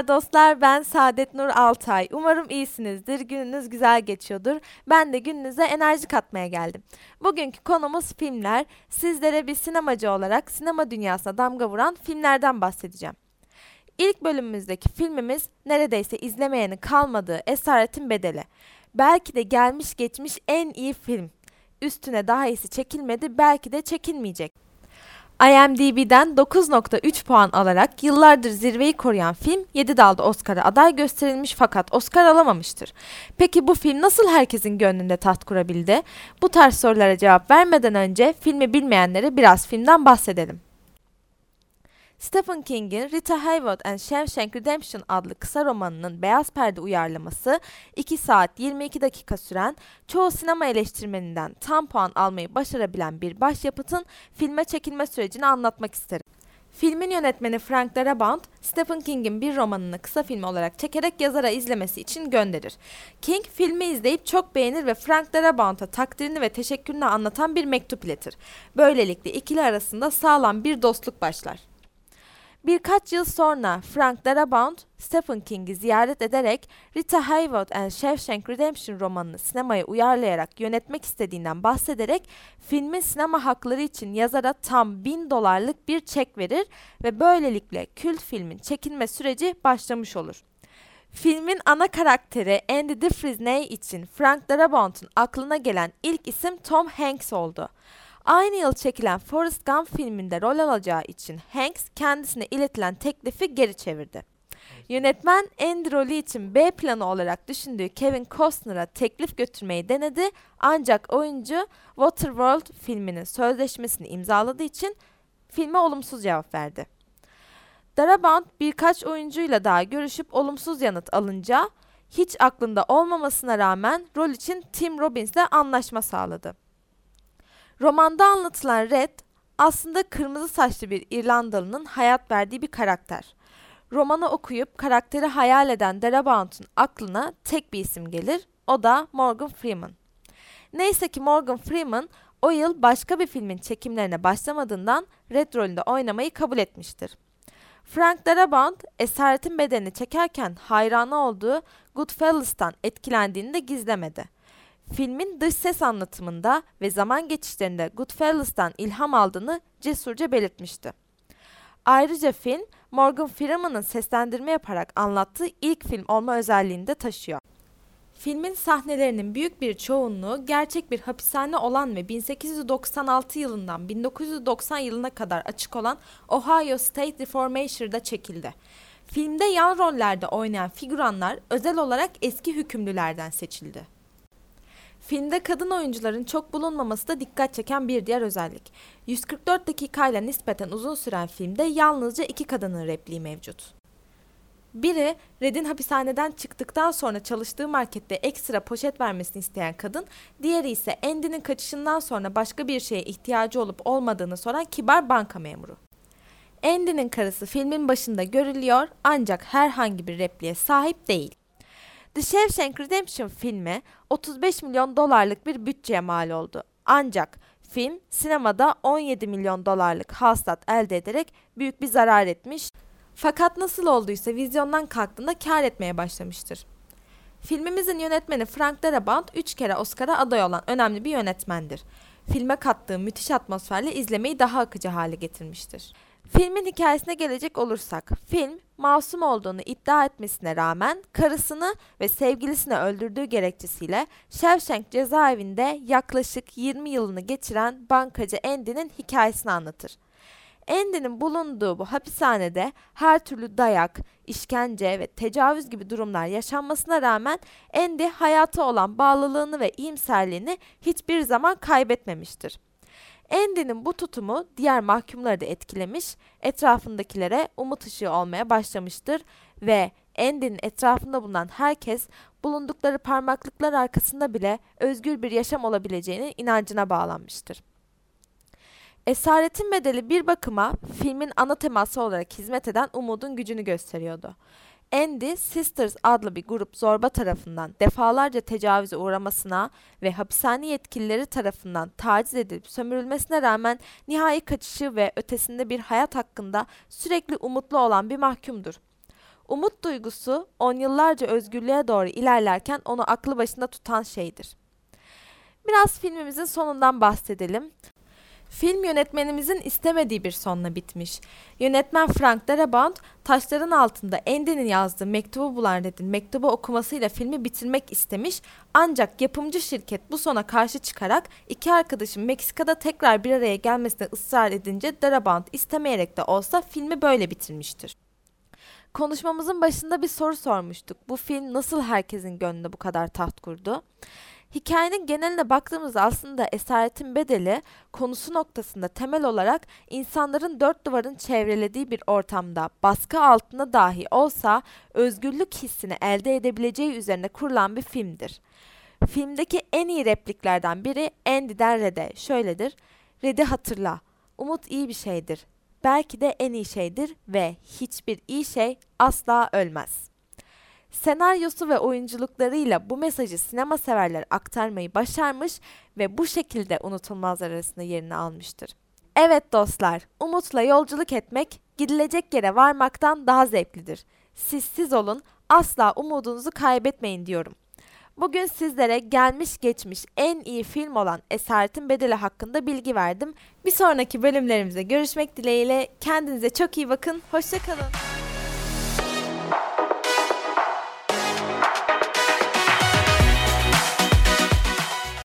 Merhabalar dostlar, ben Saadet Nur Altay. Umarım iyisinizdir, gününüz güzel geçiyordur. Ben de gününüze enerji katmaya geldim. Bugünkü konumuz filmler. Sizlere bir sinemacı olarak sinema dünyasına damga vuran filmlerden bahsedeceğim. İlk bölümümüzdeki filmimiz neredeyse izlemeyenin kalmadığı Esaretin Bedeli. Belki de gelmiş geçmiş en iyi film. Üstüne daha iyisi çekilmedi, belki de çekilmeyecek. IMDb'den 9.3 puan alarak yıllardır zirveyi koruyan film 7 dalda Oscar'a aday gösterilmiş fakat Oscar alamamıştır. Peki bu film nasıl herkesin gönlünde taht kurabildi? Bu tarz sorulara cevap vermeden önce filmi bilmeyenlere biraz filmden bahsedelim. Stephen King'in Rita Hayworth and Shawshank Redemption adlı kısa romanının beyaz perde uyarlaması 2 saat 22 dakika süren, çoğu sinema eleştirmeninden tam puan almayı başarabilen bir başyapıtın filme çekilme sürecini anlatmak isterim. Filmin yönetmeni Frank Darabont, Stephen King'in bir romanını kısa film olarak çekerek yazara izlemesi için gönderir. King, filmi izleyip çok beğenir ve Frank Darabont'a takdirini ve teşekkürünü anlatan bir mektup iletir. Böylelikle ikili arasında sağlam bir dostluk başlar. Birkaç yıl sonra Frank Darabont, Stephen King'i ziyaret ederek Rita Hayworth and Shawshank Redemption romanını sinemaya uyarlayarak yönetmek istediğinden bahsederek filmin sinema hakları için yazara tam 1000 dolarlık bir çek verir ve böylelikle kült filmin çekilme süreci başlamış olur. Filmin ana karakteri Andy Dufresne için Frank Darabont'un aklına gelen ilk isim Tom Hanks oldu. Aynı yıl çekilen Forrest Gump filminde rol alacağı için Hanks kendisine iletilen teklifi geri çevirdi. Yönetmen Andy rolü için B planı olarak düşündüğü Kevin Costner'a teklif götürmeyi denedi ancak oyuncu Waterworld filminin sözleşmesini imzaladığı için filme olumsuz cevap verdi. Darabont birkaç oyuncuyla daha görüşüp olumsuz yanıt alınca hiç aklında olmamasına rağmen rol için Tim Robbins'le anlaşma sağladı. Romanda anlatılan Red aslında kırmızı saçlı bir İrlandalı'nın hayat verdiği bir karakter. Romanı okuyup karakteri hayal eden Darabont'un aklına tek bir isim gelir, o da Morgan Freeman. Neyse ki Morgan Freeman o yıl başka bir filmin çekimlerine başlamadığından Red rolünde oynamayı kabul etmiştir. Frank Darabont, Esaretin Bedenini çekerken hayranı olduğu Goodfellas'tan etkilendiğini de gizlemedi. Filmin dış ses anlatımında ve zaman geçişlerinde Goodfellas'tan ilham aldığını cesurca belirtmişti. Ayrıca film, Morgan Freeman'ın seslendirme yaparak anlattığı ilk film olma özelliğini de taşıyor. Filmin sahnelerinin büyük bir çoğunluğu gerçek bir hapishane olan ve 1896 yılından 1990 yılına kadar açık olan Ohio State Reformation'da çekildi. Filmde yan rollerde oynayan figüranlar özel olarak eski hükümlülerden seçildi. Filmde kadın oyuncuların çok bulunmaması da dikkat çeken bir diğer özellik. 144 dakikayla nispeten uzun süren filmde yalnızca iki kadının repliği mevcut. Biri, Red'in hapishaneden çıktıktan sonra çalıştığı markette ekstra poşet vermesini isteyen kadın, diğeri ise Andy'nin kaçışından sonra başka bir şeye ihtiyacı olup olmadığını soran kibar banka memuru. Andy'nin karısı filmin başında görülüyor ancak herhangi bir repliğe sahip değil. The Shawshank Redemption filmi 35 milyon dolarlık bir bütçeye mal oldu. Ancak film sinemada 17 milyon dolarlık hasılat elde ederek büyük bir zarar etmiş. Fakat nasıl olduysa vizyondan kalktığında kar etmeye başlamıştır. Filmimizin yönetmeni Frank Darabont 3 kere Oscar'a aday olan önemli bir yönetmendir. Filme kattığı müthiş atmosferle izlemeyi daha akıcı hale getirmiştir. Filmin hikayesine gelecek olursak, film masum olduğunu iddia etmesine rağmen karısını ve sevgilisini öldürdüğü gerekçesiyle Shawshank cezaevinde yaklaşık 20 yılını geçiren bankacı Andy'nin hikayesini anlatır. Andy'nin bulunduğu bu hapishanede her türlü dayak, işkence ve tecavüz gibi durumlar yaşanmasına rağmen Andy hayata olan bağlılığını ve iyimserliğini hiçbir zaman kaybetmemiştir. Andy'nin bu tutumu diğer mahkumları da etkilemiş, etrafındakilere umut ışığı olmaya başlamıştır ve Andy'nin etrafında bulunan herkes bulundukları parmaklıklar arkasında bile özgür bir yaşam olabileceğini inancına bağlanmıştır. Esaretin bedeli bir bakıma filmin ana teması olarak hizmet eden umudun gücünü gösteriyordu. Andy Sisters adlı bir grup zorba tarafından defalarca tecavüze uğramasına ve hapishane yetkilileri tarafından taciz edilip sömürülmesine rağmen nihai kaçışı ve ötesinde bir hayat hakkında sürekli umutlu olan bir mahkumdur. Umut duygusu on yıllarca özgürlüğe doğru ilerlerken onu aklı başında tutan şeydir. Biraz filmimizin sonundan bahsedelim. Film yönetmenimizin istemediği bir sonla bitmiş. Yönetmen Frank Darabont, taşların altında Andy'nin yazdığı mektubu bulan Red'in mektubu okumasıyla filmi bitirmek istemiş ancak yapımcı şirket bu sona karşı çıkarak iki arkadaşın Meksika'da tekrar bir araya gelmesine ısrar edince Darabont istemeyerek de olsa filmi böyle bitirmiştir. Konuşmamızın başında bir soru sormuştuk. Bu film nasıl herkesin gönlünde bu kadar taht kurdu? Hikayenin geneline baktığımızda aslında esaretin bedeli konusu noktasında temel olarak insanların dört duvarın çevrelediği bir ortamda baskı altında dahi olsa özgürlük hissini elde edebileceği üzerine kurulan bir filmdir. Filmdeki en iyi repliklerden biri Andy'den Red'e şöyledir. Red'i hatırla. Umut iyi bir şeydir. Belki de en iyi şeydir ve hiçbir iyi şey asla ölmez. Senaryosu ve oyunculuklarıyla bu mesajı sinema severler aktarmayı başarmış ve bu şekilde unutulmazlar arasında yerini almıştır. Evet dostlar, umutla yolculuk etmek gidilecek yere varmaktan daha zevklidir. Siz siz olun, asla umudunuzu kaybetmeyin diyorum. Bugün sizlere gelmiş geçmiş en iyi film olan Esaretin Bedeli hakkında bilgi verdim. Bir sonraki bölümlerimizde görüşmek dileğiyle kendinize çok iyi bakın, hoşçakalın.